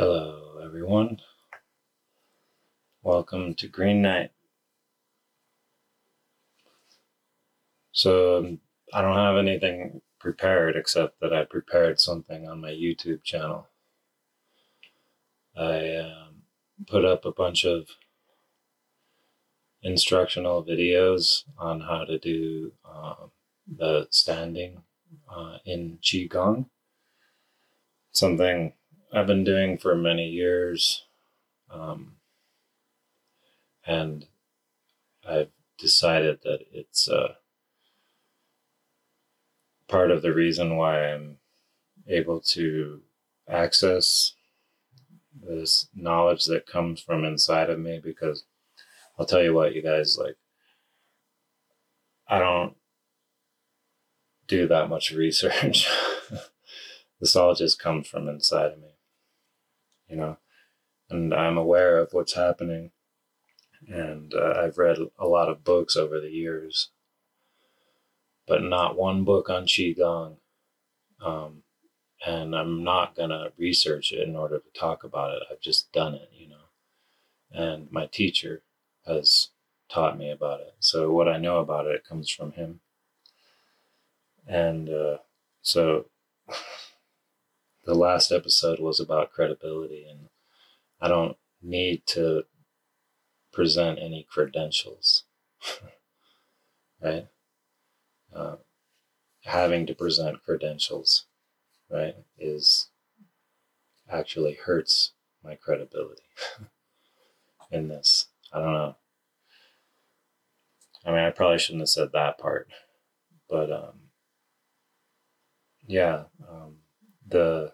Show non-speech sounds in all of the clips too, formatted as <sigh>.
Hello, everyone. Welcome to Green Night. So, um, I don't have anything prepared except that I prepared something on my YouTube channel. I um, put up a bunch of instructional videos on how to do um, the standing uh, in Qigong. Something I've been doing for many years. Um, and I've decided that it's uh, part of the reason why I'm able to access this knowledge that comes from inside of me because I'll tell you what, you guys, like, I don't do that much research. <laughs> this all just comes from inside of me, you know, and I'm aware of what's happening. And uh, I've read a lot of books over the years, but not one book on Qigong. Um, and I'm not going to research it in order to talk about it. I've just done it, you know. And my teacher has taught me about it. So what I know about it comes from him. And uh, so <laughs> the last episode was about credibility, and I don't need to present any credentials, <laughs> right? Uh, having to present credentials, right, is actually hurts my credibility <laughs> in this. I don't know. I mean, I probably shouldn't have said that part, but um, yeah, um, the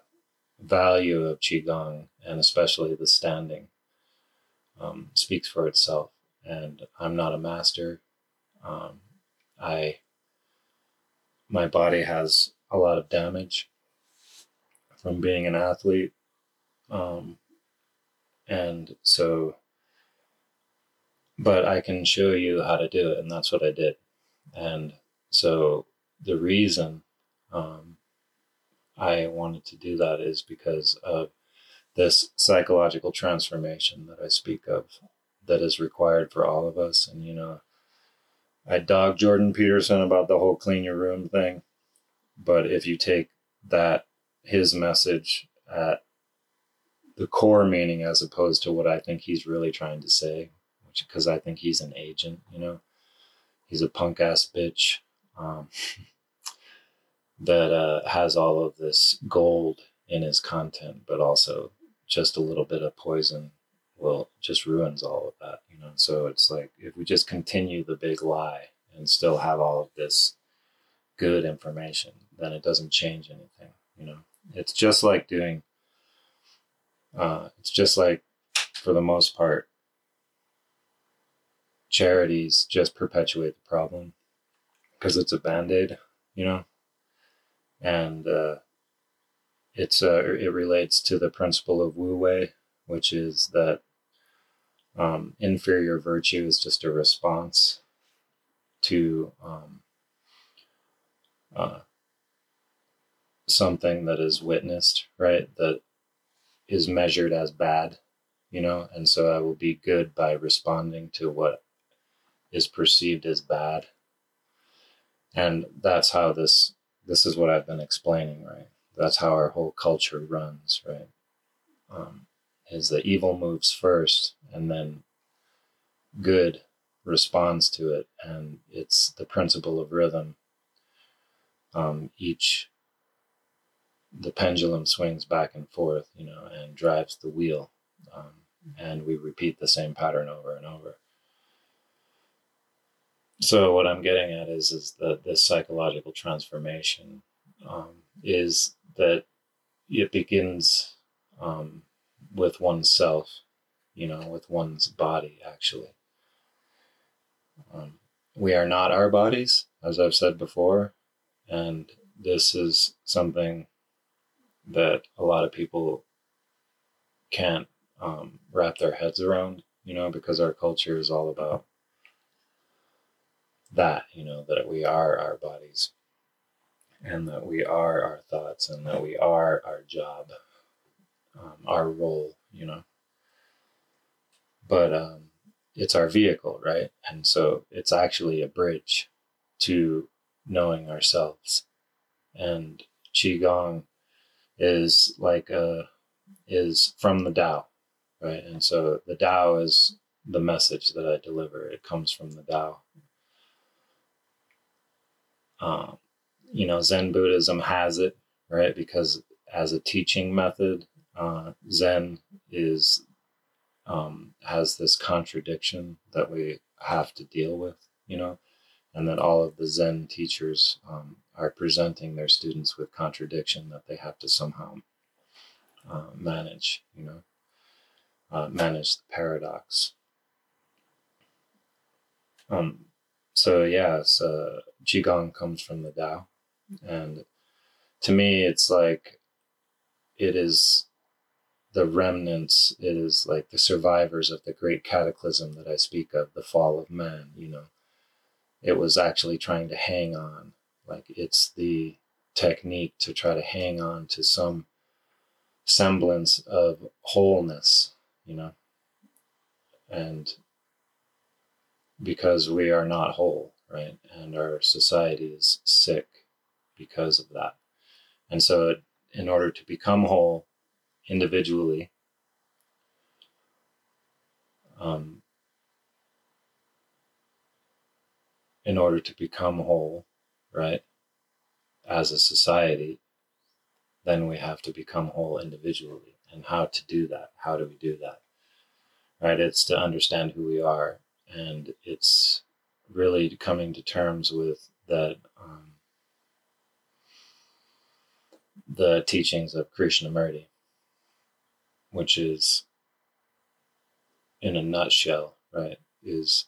value of qigong and especially the standing um, speaks for itself. And I'm not a master. Um, I my body has a lot of damage from being an athlete, um, and so. But I can show you how to do it, and that's what I did. And so the reason um, I wanted to do that is because of this psychological transformation that I speak of that is required for all of us. And, you know, I dog Jordan Peterson about the whole clean your room thing. But if you take that, his message at the core meaning as opposed to what I think he's really trying to say, which because I think he's an agent, you know, he's a punk ass bitch. Um, <laughs> that uh, has all of this gold in his content, but also just a little bit of poison will just ruins all of that, you know. So it's like if we just continue the big lie and still have all of this good information, then it doesn't change anything, you know. It's just like doing. Uh, it's just like, for the most part, charities just perpetuate the problem because it's a band aid, you know and uh, it's uh, it relates to the principle of Wu Wei, which is that um, inferior virtue is just a response to um, uh, something that is witnessed, right? That is measured as bad, you know, and so I will be good by responding to what is perceived as bad. And that's how this this is what I've been explaining, right? That's how our whole culture runs, right? Um, is that evil moves first and then good responds to it. And it's the principle of rhythm. Um, each, the pendulum swings back and forth, you know, and drives the wheel. Um, and we repeat the same pattern over and over. So what I'm getting at is is that this psychological transformation um, is that it begins um, with oneself, you know, with one's body. Actually, um, we are not our bodies, as I've said before, and this is something that a lot of people can't um, wrap their heads around, you know, because our culture is all about that, you know, that we are our bodies and that we are our thoughts and that we are our job. um, our role, you know. But um, it's our vehicle, right? And so it's actually a bridge to knowing ourselves. And Qigong is like a, is from the Tao, right? And so the Tao is the message that I deliver. It comes from the Tao. Um, you know, Zen Buddhism has it, right? Because as a teaching method, uh, Zen is um, has this contradiction that we have to deal with, you know, and that all of the Zen teachers um, are presenting their students with contradiction that they have to somehow uh, manage, you know, uh, manage the paradox. Um, so yeah, so uh, Qigong comes from the Tao, and to me, it's like it is the remnants, it is like the survivors of the great cataclysm that I speak of, the fall of man, you know. It was actually trying to hang on. Like it's the technique to try to hang on to some semblance of wholeness, you know. And because we are not whole, right? And our society is sick because of that. And so, in order to become whole, individually. Um, in order to become whole, right, as a society, then we have to become whole individually. And how to do that? How do we do that? Right? It's to understand who we are. And it's really coming to terms with that um, the teachings of Krishnamurti which is, in a nutshell, right, is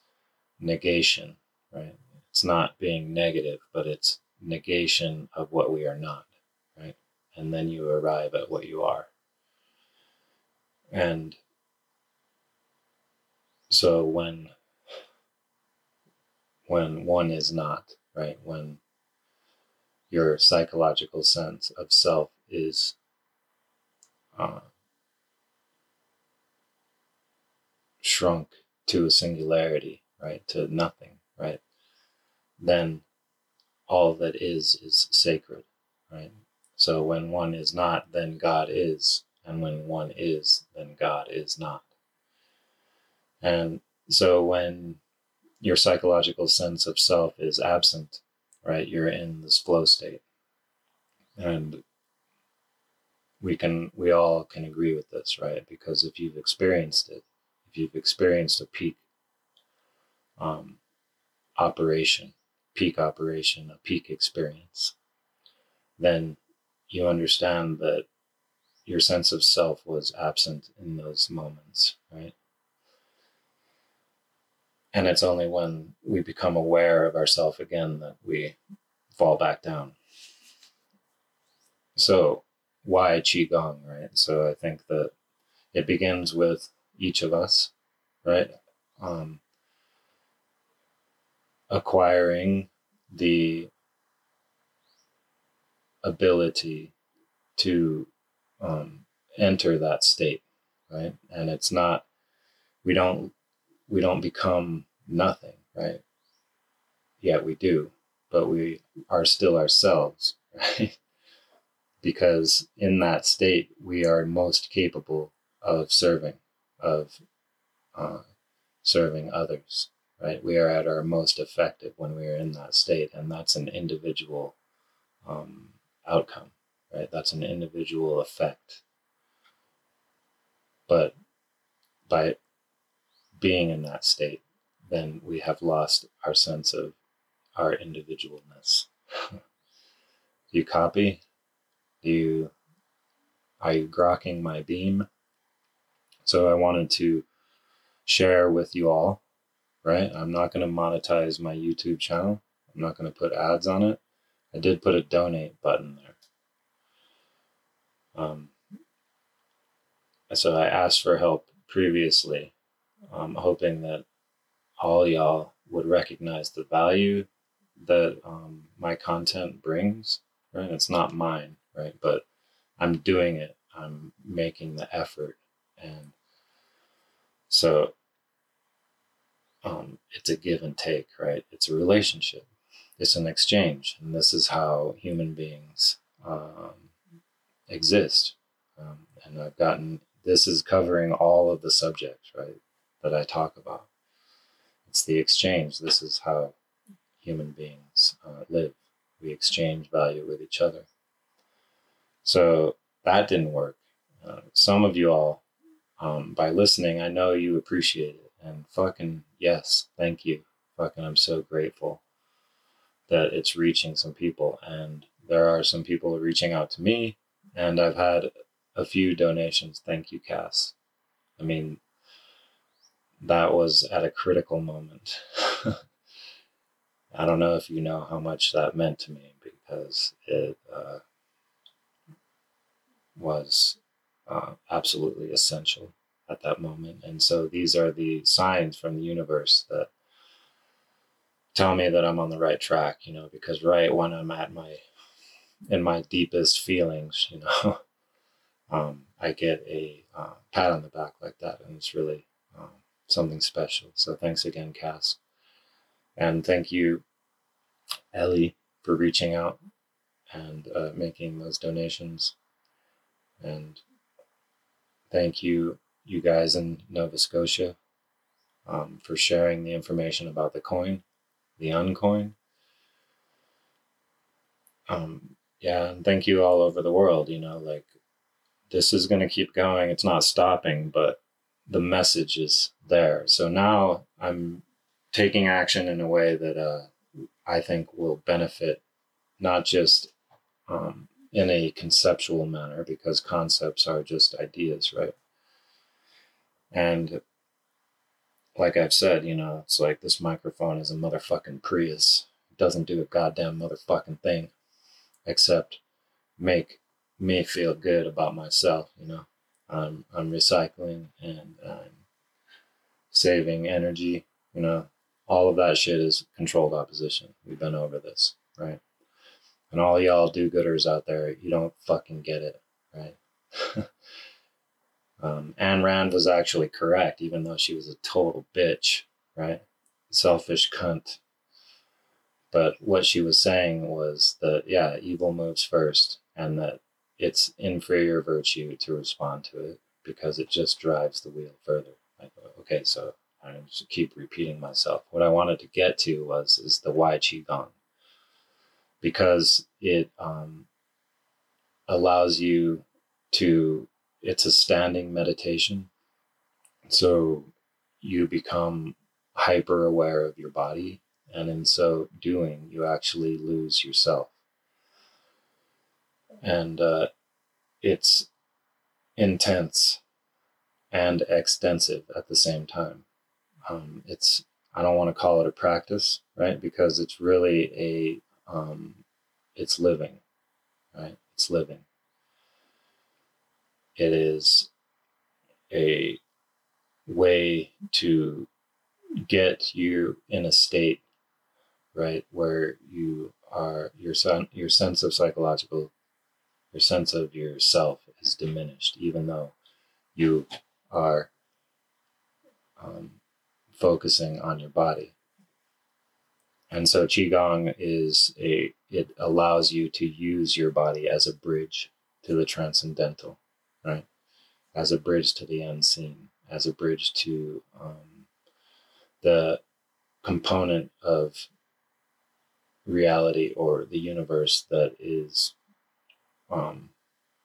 negation, right? It's not being negative, but it's negation of what we are not, right? And then you arrive at what you are. And so when when one is not, right? When your psychological sense of self is uh, shrunk to a singularity, right? To nothing, right? Then all that is is sacred, right? So when one is not, then God is. And when one is, then God is not. And so when your psychological sense of self is absent, right, you're in this flow state. And we can, we all can agree with this, right? Because if you've experienced it, if you've experienced a peak um, operation, peak operation, a peak experience, then you understand that your sense of self was absent in those moments, right? And it's only when we become aware of ourself again that we fall back down. So, why Qigong, right? So, I think that it begins with each of us, right? Um, acquiring the ability to um, enter that state, right? And it's not we don't we don't become nothing, right? Yet we do, but we are still ourselves, <laughs> right? because in that state we are most capable of serving of uh, serving others, right? We are at our most effective when we are in that state, and that's an individual um, outcome, right? That's an individual effect. But by being in that state, then we have lost our sense of our individualness. <laughs> You copy? You are you grokking my beam? So I wanted to share with you all, right? I'm not going to monetize my YouTube channel. I'm not going to put ads on it. I did put a donate button there. Um, so I asked for help previously, um, hoping that all y'all would recognize the value that um, my content brings, right? It's not mine, right? But I'm doing it I'm making the effort. And so um, it's a give and take, right? It's a relationship, it's an exchange. And this is how human beings um, exist. Um, and I've gotten this is covering all of the subjects, right, that I talk about. It's the exchange. This is how human beings uh, live. We exchange value with each other. So that didn't work. Uh, some of you all, um, by listening, I know you appreciate it. And fucking yes, thank you. Fucking, I'm so grateful that it's reaching some people. And there are some people reaching out to me. And I've had a few donations. Thank you, Cass. I mean, that was at a critical moment. <laughs> I don't know if you know how much that meant to me because it uh, was uh, absolutely essential at that moment. And so these are the signs from the universe that tell me that I'm on the right track, you know, because right when I'm at my in my deepest feelings, you know, <laughs> um, I get a uh, pat on the back like that, and it's really something special. So thanks again, Cass, and thank you, Ellie, for reaching out and uh, making those donations, and thank you, you guys in Nova Scotia, um, for sharing the information about the coin, the uncoin. Um, yeah, and thank you all over the world. You know, like this is going to keep going. It's not stopping, but the message is there. So now I'm taking action in a way that uh, I think will benefit not just um, in a conceptual manner, because concepts are just ideas, right? And like I've said, you know, it's like this microphone is a motherfucking Prius. It doesn't do a goddamn motherfucking thing except make me feel good about myself. You know, I'm I'm recycling and I'm saving energy. You know, all of that shit is controlled opposition. We've been over this, right? And all y'all do-gooders out there, you don't fucking get it, right? <laughs> um, Ayn Rand was actually correct, even though she was a total bitch, right? Selfish cunt. But what she was saying was that, yeah, evil moves first, and that it's inferior virtue to respond to it because it just drives the wheel further. Okay, so I just keep repeating myself. What I wanted to get to was is the why qigong because it um, allows you to. It's a standing meditation, so you become hyper aware of your body, and in so doing, you actually lose yourself and uh, it's intense and extensive at the same time. Um, it's I don't want to call it a practice, right? Because it's really a um, it's living, right? It's living. It is a way to get you in a state, right, where you are your son your sense of psychological your sense of yourself is diminished, even though you are um, focusing on your body. And so qigong is a it allows you to use your body as a bridge to the transcendental, right? As a bridge to the unseen, as a bridge to um, the component of reality or the universe that is um,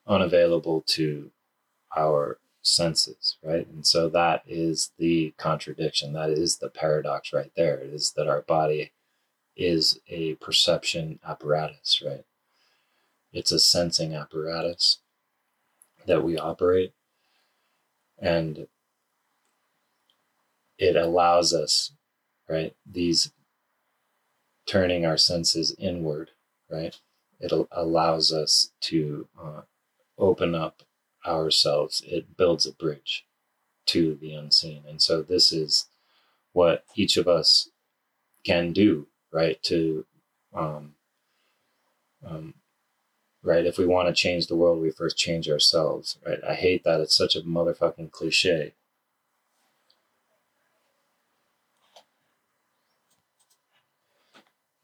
unavailable to our senses, right? And so that is the contradiction. That is the paradox right there. It is that our body is a perception apparatus, right? It's a sensing apparatus that we operate. And it allows us, right? These turning our senses inward, right? It allows us to uh, open up ourselves. It builds a bridge to the unseen. And so this is what each of us can do, right? To um, um, right? If we want to change the world, we first change ourselves, right? I hate that. It's such a motherfucking cliche.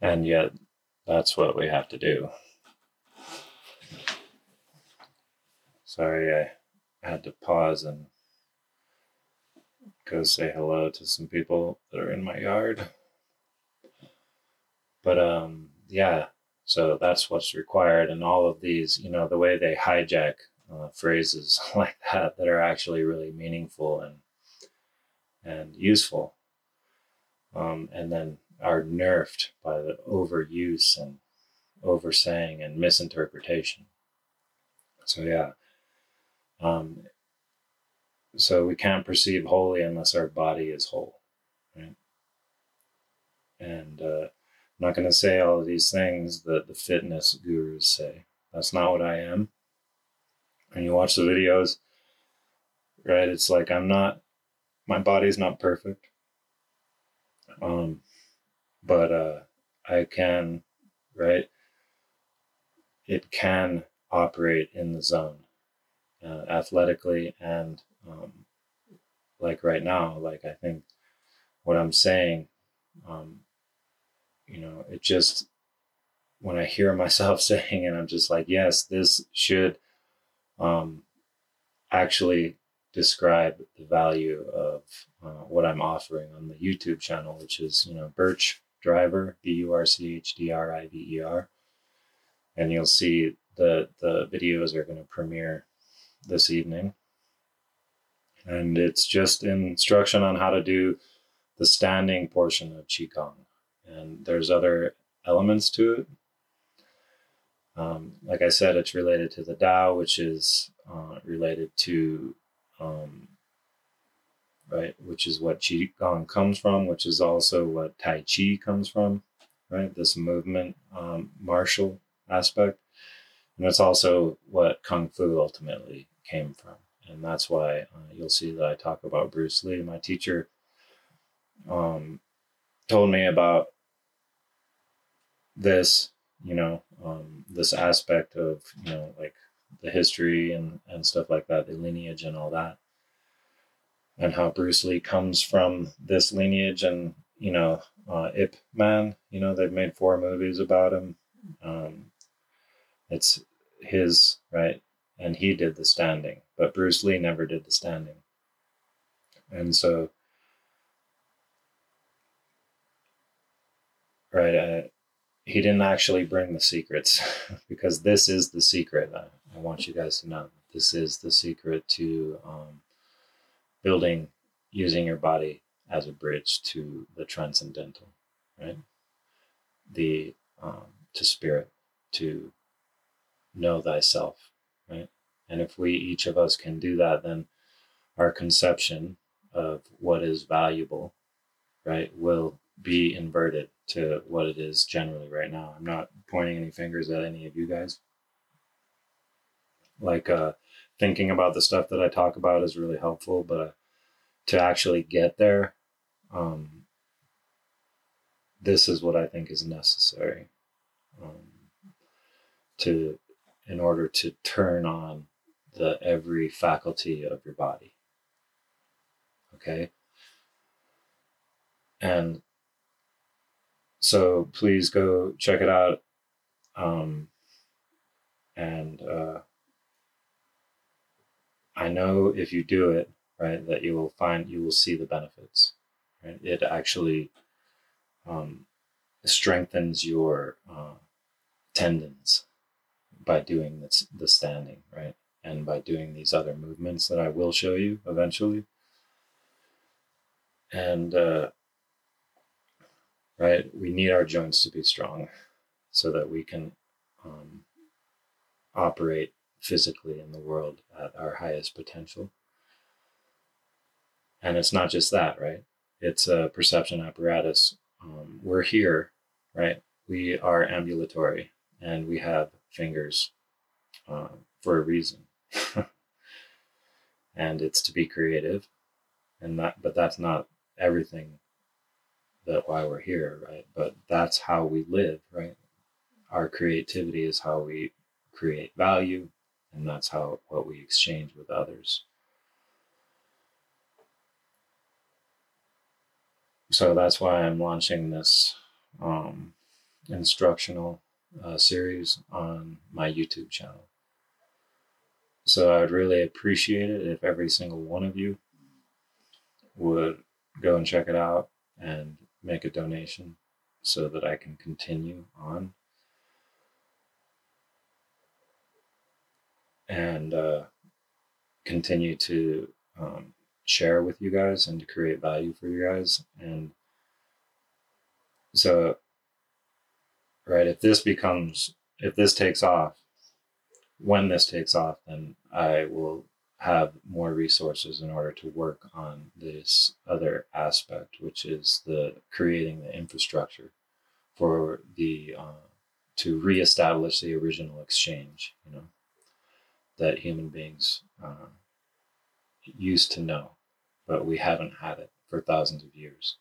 And yet, that's what we have to do. Sorry, I had to pause and go say hello to some people that are in my yard. But um, yeah, so that's what's required. And all of these, you know, the way they hijack uh, phrases <laughs> like that that are actually really meaningful and and useful, um, and then are nerfed by the overuse and oversaying and misinterpretation. So yeah. Um, so we can't perceive holy unless our body is whole, right? And uh, I'm not going to say all of these things that the fitness gurus say. That's not what I am. When you watch the videos, right, it's like I'm not, my body's not perfect. Um, but uh, I can, right, it can operate in the zone uh, athletically and um, like right now, like I think what I'm saying um, you know, it just, when I hear <laughs> myself <laughs> saying it, I'm just like, yes, this should um, actually describe the value of uh, what I'm offering on the YouTube channel, which is, you know, Burch Driver, B U R C H D R I V E R. And you'll see the, the videos are going to premiere this evening. And it's just instruction on how to do the standing portion of Qigong and there's other elements to it. Um, like I said, it's related to the Tao, which is uh, related to, um, right, which is what Qigong comes from, which is also what Tai Chi comes from, right? This movement, um, martial aspect. And that's also what Kung Fu ultimately came from. And that's why uh, you'll see that I talk about Bruce Lee. My teacher um, told me about this, you know, um, this aspect of, you know, like the history and, and stuff like that, the lineage and all that. And how Bruce Lee comes from this lineage and, you know, uh, Ip Man, you know, they've made four movies about him. Um, it's his, right? And he did the standing, but Bruce Lee never did the standing. And so, right, uh, he didn't actually bring the secrets <laughs> because this is the secret. I, I, want you guys to know this is the secret to um, building, using your body as a bridge to the transcendental, right? The um, to spirit, to know thyself, right? And if we each of us can do that, then our conception of what is valuable, right, will be inverted to what it is generally right now. I'm not pointing any fingers at any of you guys. Like uh, thinking about the stuff that I talk about is really helpful, but uh, to actually get there, um, this is what I think is necessary um, to in order to turn on the every faculty of your body. Okay. And so please go check it out. Um, and uh, I know if you do it, right, that you will find, you will see the benefits. Right? It actually um, strengthens your uh, tendons by doing this, the standing, right? And by doing these other movements that I will show you eventually. And uh, right? We need our joints to be strong so that we can um, operate physically in the world at our highest potential. And it's not just that, right? It's a perception apparatus. Um, we're here, right? We are ambulatory and we have fingers uh, for a reason. <laughs> and it's to be creative. And that, but that's not everything that why we're here, right? But that's how we live, right? Our creativity is how we create value, and that's how what we exchange with others. So that's why I'm launching this um, instructional uh, series on my YouTube channel. So I would really appreciate it if every single one of you would go and check it out and make a donation so that I can continue on. And uh, continue to um, share with you guys and to create value for you guys. And so, right, if this becomes, if this takes off, when this takes off, then I will have more resources in order to work on this other aspect, which is the creating the infrastructure for the uh, to reestablish the original exchange. You know that human beings uh, used to know, but we haven't had it for thousands of years,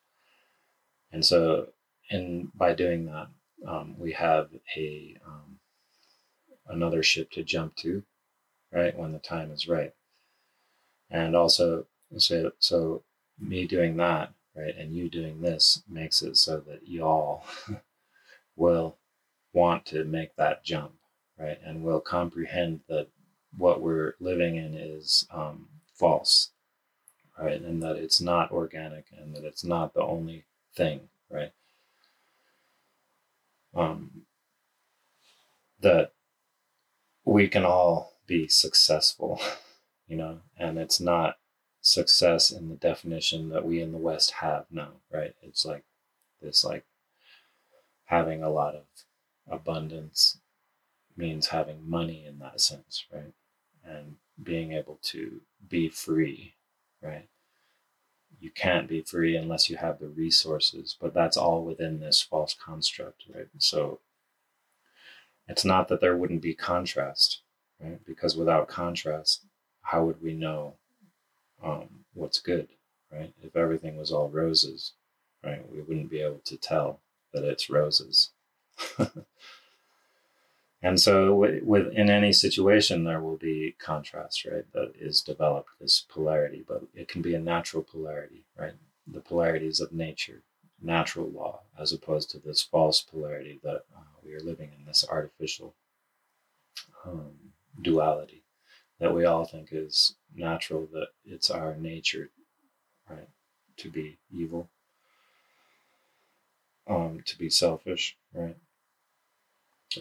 and so and by doing that, um, we have a um, another ship to jump to, right when the time is right, and also so so me doing that right and you doing this makes it so that y'all <laughs> will want to make that jump right and will comprehend that what we're living in is um, false right and that it's not organic and that it's not the only thing right um, that we can all be successful, you know, and it's not success in the definition that we in the West have now, right? It's like this, like having a lot of abundance means having money in that sense, right? And being able to be free, right? You can't be free unless you have the resources, but that's all within this false construct, right? So it's not that there wouldn't be contrast, right? Because without contrast, how would we know um, what's good, right? If everything was all roses, right, we wouldn't be able to tell that it's roses. <laughs> and so, with in any situation, there will be contrast, right? That is developed this polarity, but it can be a natural polarity, right? The polarities of nature, natural law, as opposed to this false polarity that uh, we are living in this artificial um, duality that we all think is natural, that it's our nature, right, to be evil, um, to be selfish, right,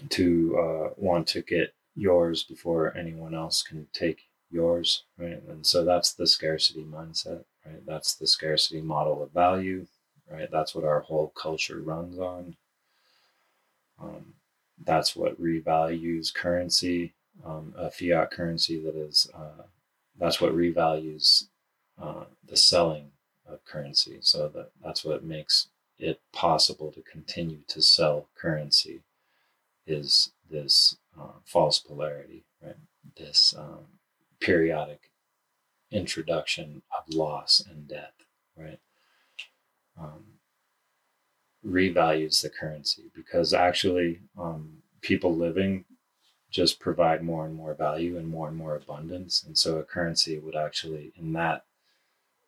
to uh, want to get yours before anyone else can take yours, right, and so that's the scarcity mindset, right, that's the scarcity model of value, right, that's what our whole culture runs on. Um, that's what revalues currency, um, a fiat currency that is, uh, that's what revalues uh, the selling of currency. So that, that's what makes it possible to continue to sell currency is this uh, false polarity, right? This um, periodic introduction of loss and death, right? Um, revalues the currency because actually um, people living just provide more and more value and more and more abundance. And so a currency would actually, in that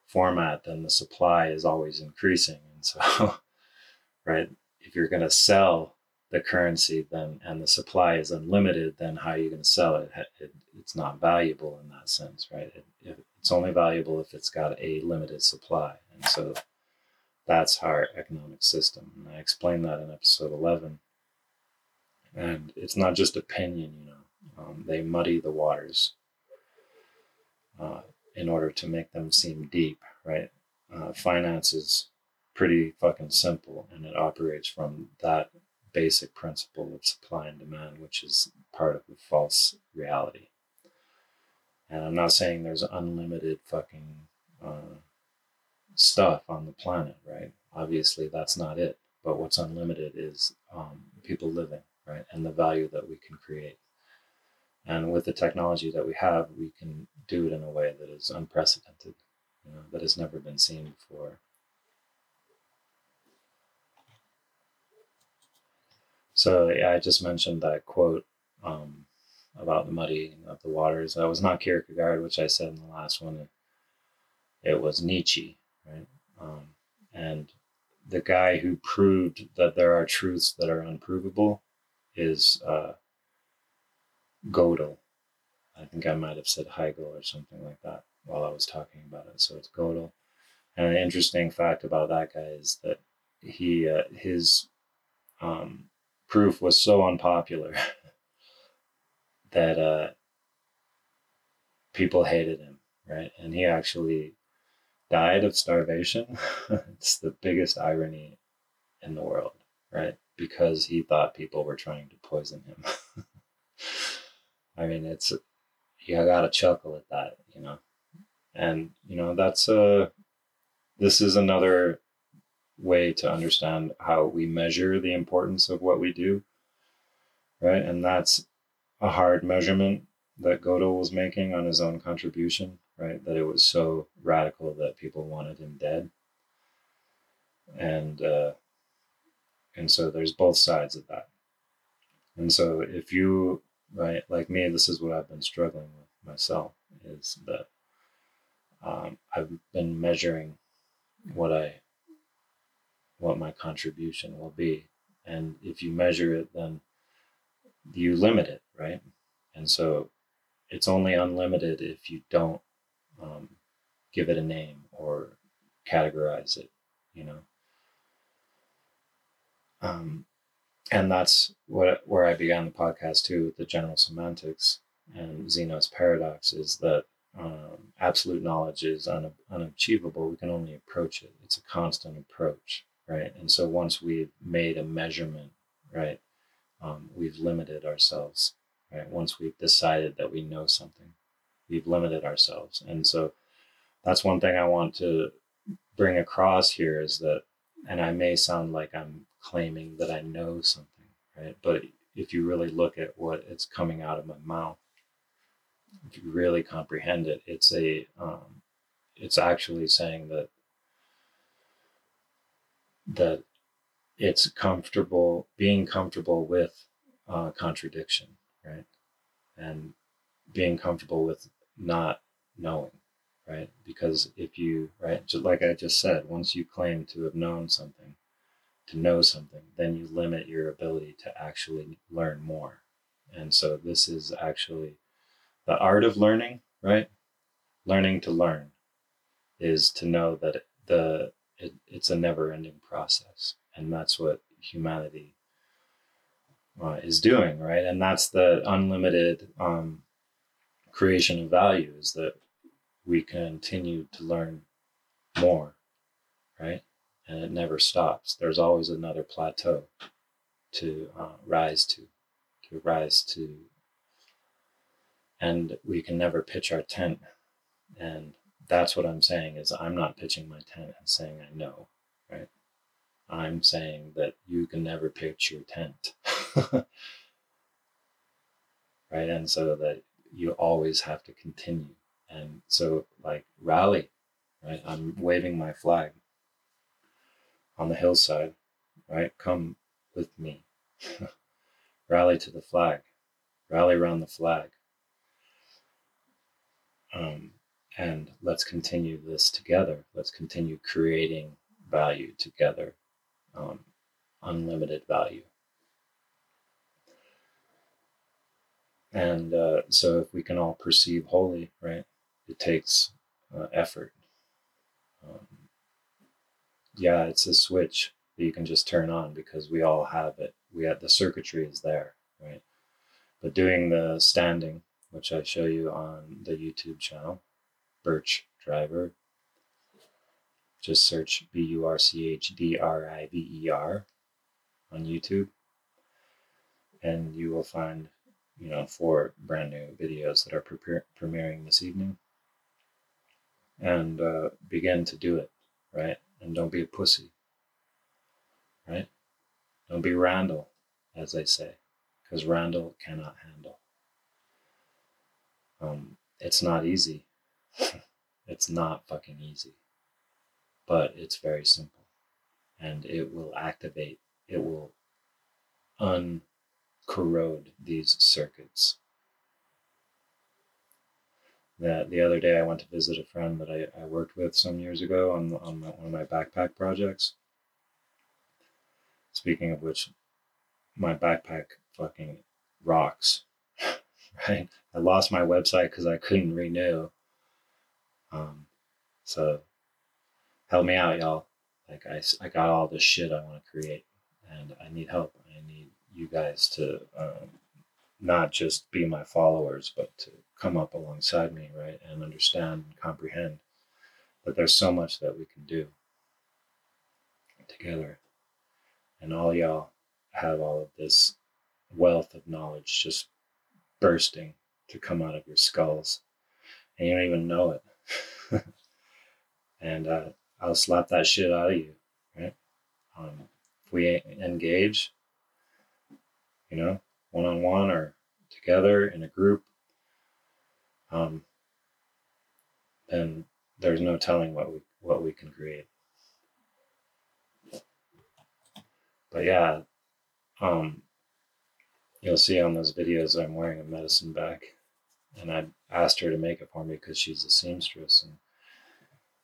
format, then the supply is always increasing. And so, <laughs> right, if you're going to sell the currency then and the supply is unlimited, then how are you going to sell it? it? It's not valuable in that sense, right? It, it's only valuable if it's got a limited supply. And so that's our economic system. And I explained that in episode 11. And it's not just opinion, you know, um, they muddy the waters uh, in order to make them seem deep, right? Uh, finance is pretty fucking simple and it operates from that basic principle of supply and demand, which is part of the false reality. And I'm not saying there's unlimited fucking uh, stuff on the planet, right? Obviously, that's not it. But what's unlimited is um, people living, right? And the value that we can create. And with the technology that we have, we can do it in a way that is unprecedented, you know, that has never been seen before. So yeah, I just mentioned that quote um, about the muddying of the waters. That was not Kierkegaard, which I said in the last one. It was Nietzsche, right? Um, and the guy who proved that there are truths that are unprovable is uh, Gödel. I think I might have said Hegel or something like that while I was talking about it. So it's Gödel. And an interesting fact about that guy is that he uh, his um, proof was so unpopular <laughs> that uh, people hated him, right? And he actually died of starvation. <laughs> it's the biggest irony in the world, right? Because he thought people were trying to poison him. <laughs> I mean, it's you gotta chuckle at that, you know. And you know that's a uh, this is another way to understand how we measure the importance of what we do, right? And that's a hard measurement that Gödel was making on his own contribution, right? That it was so radical that people wanted him dead. And uh, and so there's both sides of that. And so if you right like me, this is what I've been struggling with myself is that um, I've been measuring what I what my contribution will be. And if you measure it, then you limit it, right? And so it's only unlimited if you don't um, give it a name or categorize it, you know. Um, and that's what where I began the podcast too, with the general semantics and Zeno's paradox is that um, absolute knowledge is un- unachievable. We can only approach it. It's a constant approach, right? And so once we've made a measurement, right, um, we've limited ourselves, right? Once we've decided that we know something, we've limited ourselves. And so that's one thing I want to bring across here is that, and I may sound like I'm claiming that I know something, right? But if you really look at what is coming out of my mouth, if you really comprehend it, it's a, um, it's actually saying that that it's comfortable being comfortable with uh, contradiction, right? And being comfortable with not knowing, right? Because if you, right, just like I just said, once you claim to have known something, to know something, then you limit your ability to actually learn more. And so this is actually the art of learning, right? Learning to learn is to know that it's a never-ending process, and that's what humanity uh, is doing, right? And that's the unlimited um, creation of value is that we continue to learn more, right? And it never stops. There's always another plateau to uh, rise to, to rise to and we can never pitch our tent. And that's what I'm saying is I'm not pitching my tent and saying I know, right? I'm saying that you can never pitch your tent. <laughs> right? And so that you always have to continue. And so like rally, right? I'm waving my flag on the hillside, right? Come with me. <laughs> rally to the flag. Rally around the flag um, and let's continue this together. Let's continue creating value together, um, unlimited value. And uh, so, if we can all perceive holy, right, it takes uh, effort. Um, yeah, it's a switch that you can just turn on because we all have it. We have the circuitry is there, right? But doing the standing which I show you on the YouTube channel, Burch Driver. Just search B U R C H D R I V E R on YouTube, and you will find, you know, four brand new videos that are pre- premiering this evening. And uh, begin to do it, right? And don't be a pussy, right? Don't be Randall, as they say, because Randall cannot handle. Um, it's not easy. It's not fucking easy. But it's very simple. And it will activate, it will uncorrode these circuits. that the other day I went to visit a friend that I, I worked with some years ago on, on my, one of my backpack projects. Speaking of which, my backpack fucking rocks, <laughs> right? I lost my website because I couldn't renew. Um, so help me out, y'all. Like I, I got all this shit I want to create and I need help. I need you guys to um, not just be my followers, but to come up alongside me, right, and understand and comprehend that there's so much that we can do together. And all y'all have all of this wealth of knowledge just bursting to come out of your skulls, and you don't even know it. <laughs> and uh, I'll slap that shit out of you, right? Um, if we engage, you know, one on one or together in a group, um, then there's no telling what we what we can create. But yeah, um, you'll see on those videos I'm wearing a medicine bag, and I asked her to make it for me because she's a seamstress, and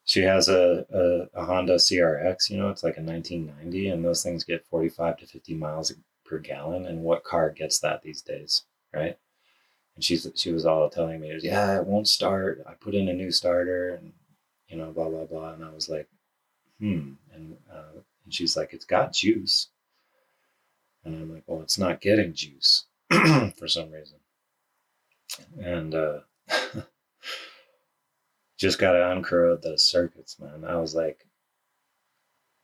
she has a, a, a Honda CRX. You know, it's like a 1990, and those things get 45 to 50 miles per gallon. And what car gets that these days, right? And she's she was all telling me, yeah, it won't start. I put in a new starter, and you know, blah blah blah. And I was like, hmm. And uh, and she's like, it's got juice. And I'm like, well, it's not getting juice <clears throat> for some reason. And uh, <laughs> just got to uncorrode the circuits, man. I was like,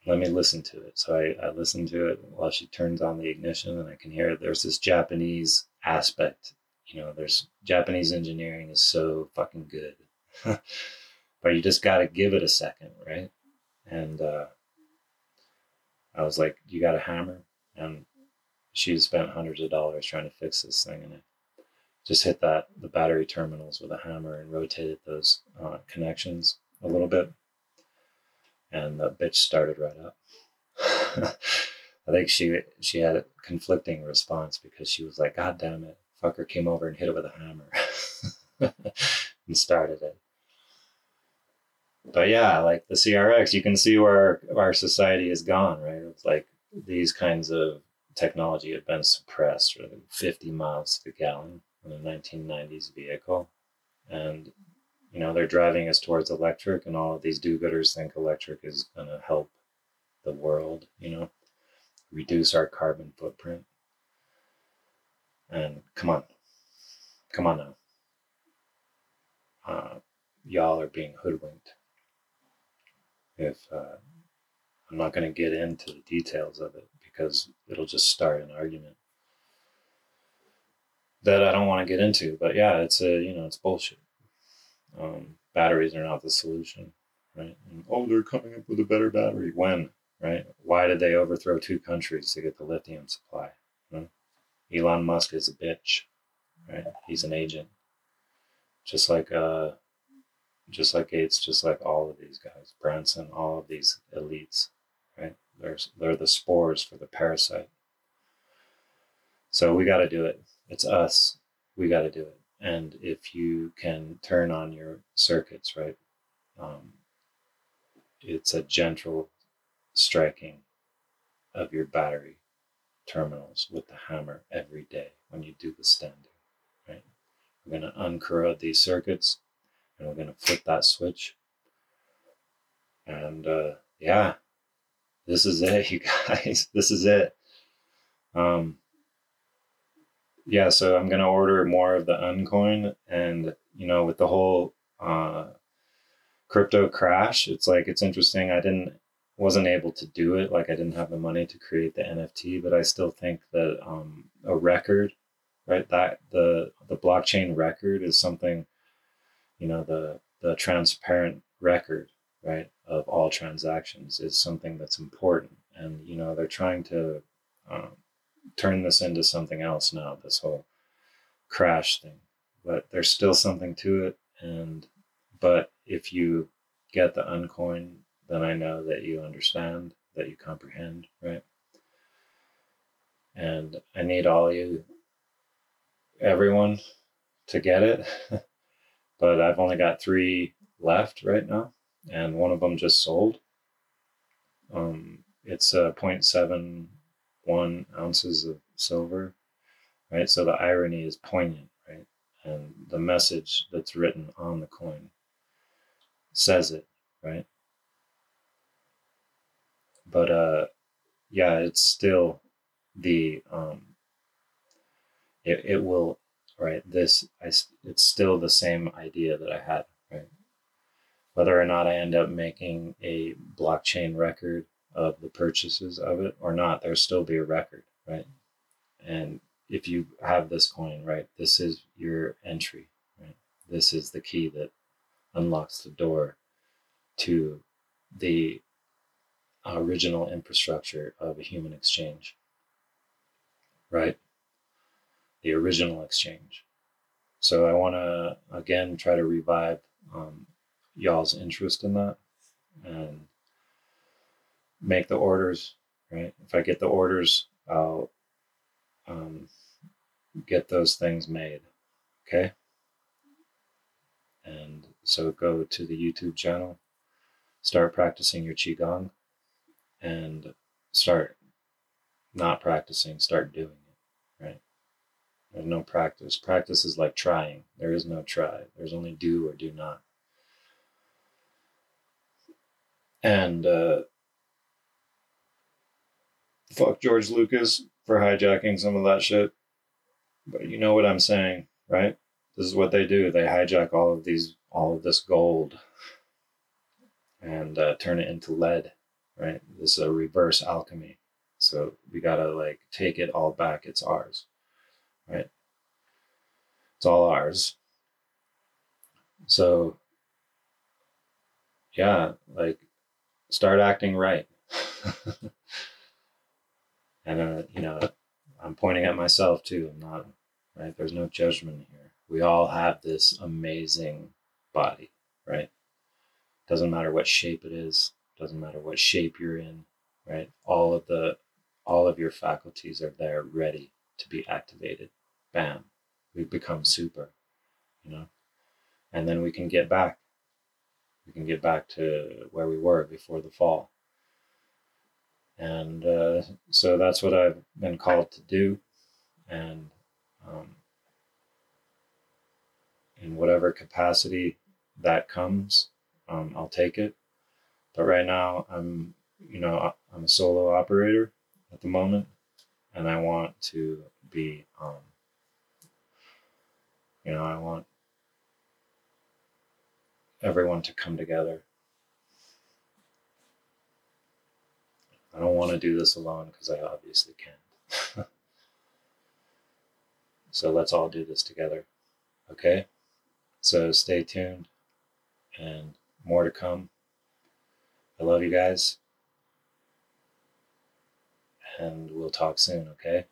let me listen to it. So I, I listened to it while she turns on the ignition and I can hear it. there's this Japanese aspect. You know, there's Japanese engineering is so fucking good. <laughs> but you just got to give it a second, right? And uh, I was like, you got a hammer? And she spent hundreds of dollars trying to fix this thing. And I just hit that, the battery terminals with a hammer and rotated those uh, connections a little bit and the bitch started right up. <laughs> I think she she had a conflicting response because she was like, "God damn it!" Fucker came over and hit it with a hammer <laughs> and started it. But yeah, like the CRX, you can see where our society has gone, right? It's like these kinds of technology have been suppressed, really, 50 miles to the gallon in a 1990s vehicle, and you know they're driving us towards electric and all of these do-gooders think electric is going to help the world you know reduce our carbon footprint. And come on come on now. Uh, y'all are being hoodwinked. If uh, i'm not going to get into the details of it because it'll just start an argument that i don't want to get into but yeah it's a you know it's bullshit um, batteries are not the solution, right? And, oh, they're coming up with a better battery. When, right? Why did they overthrow two countries to get the lithium supply? Elon Musk is a bitch, right? He's an agent, just like uh, just like Gates, just like all of these guys, Branson, all of these elites, right? They're they're the spores for the parasite. So we got to do it. It's us. We got to do it. And if you can turn on your circuits right um, it's a gentle striking of your battery terminals with the hammer every day when you do the standing right? We're going to uncorrode these circuits and we're going to flip that switch. And uh, yeah this is it <laughs> you guys this is it. Um, yeah, so I'm gonna order more of the Uncoin, and you know, with the whole uh, crypto crash, it's like it's interesting. I didn't wasn't able to do it, like I didn't have the money to create the NFT, but I still think that um, a record, right? That the the blockchain record is something, you know, the the transparent record, right, of all transactions is something that's important, and you know, they're trying to um, turn this into something else now, this whole crash thing. But there's still something to it. And, but if you get the uncoin, then I know that you understand, that you comprehend, right? And I need all you, everyone, to get it. <laughs> but I've only got three left right now, and one of them just sold. Um, it's a 0.7 one ounces of silver, right? So the irony is poignant, right? And the message that's written on the coin says it, right? But uh, yeah, it's still the um, it it will right. This I it's still the same idea that I had, right? Whether or not I end up making a blockchain record of the purchases of it or not there'll still be a record right? And if you have this coin right this is your entry right? This is the key that unlocks the door to the original infrastructure of a human exchange right? The original exchange. So I want to again try to revive um, y'all's interest in that and make the orders. Right, if I get the orders, I'll um, get those things made. Okay, and so go to the YouTube channel, start practicing your qigong, and start not practicing, start doing it. Right. There's no practice. Practice is like trying. There is no try. There's only do or do not. And uh, fuck George Lucas for hijacking some of that shit. But you know what I'm saying, right? This is what they do. They hijack all of these, all of this gold, and uh, turn it into lead, right? This is a reverse alchemy. So we gotta like take it all back. It's ours right? It's all ours. So, yeah, like start acting right. <laughs> and, uh, you know, I'm pointing at myself too. I'm not, right? There's no judgment here. We all have this amazing body, right? Doesn't matter what shape it is, doesn't matter what shape you're in, right? All of the, all of your faculties are there ready to be activated bam, we become super, you know, and then we can get back. We can get back to where we were before the fall. And uh, so that's what I've been called to do. And um, in whatever capacity that comes, um, I'll take it. But right now, I'm, you know, I'm a solo operator at the moment, and I want to be um, you know, I want everyone to come together. I don't want to do this alone because I obviously can't. <laughs> so let's all do this together. Okay? So stay tuned and more to come. I love you guys. And we'll talk soon, okay?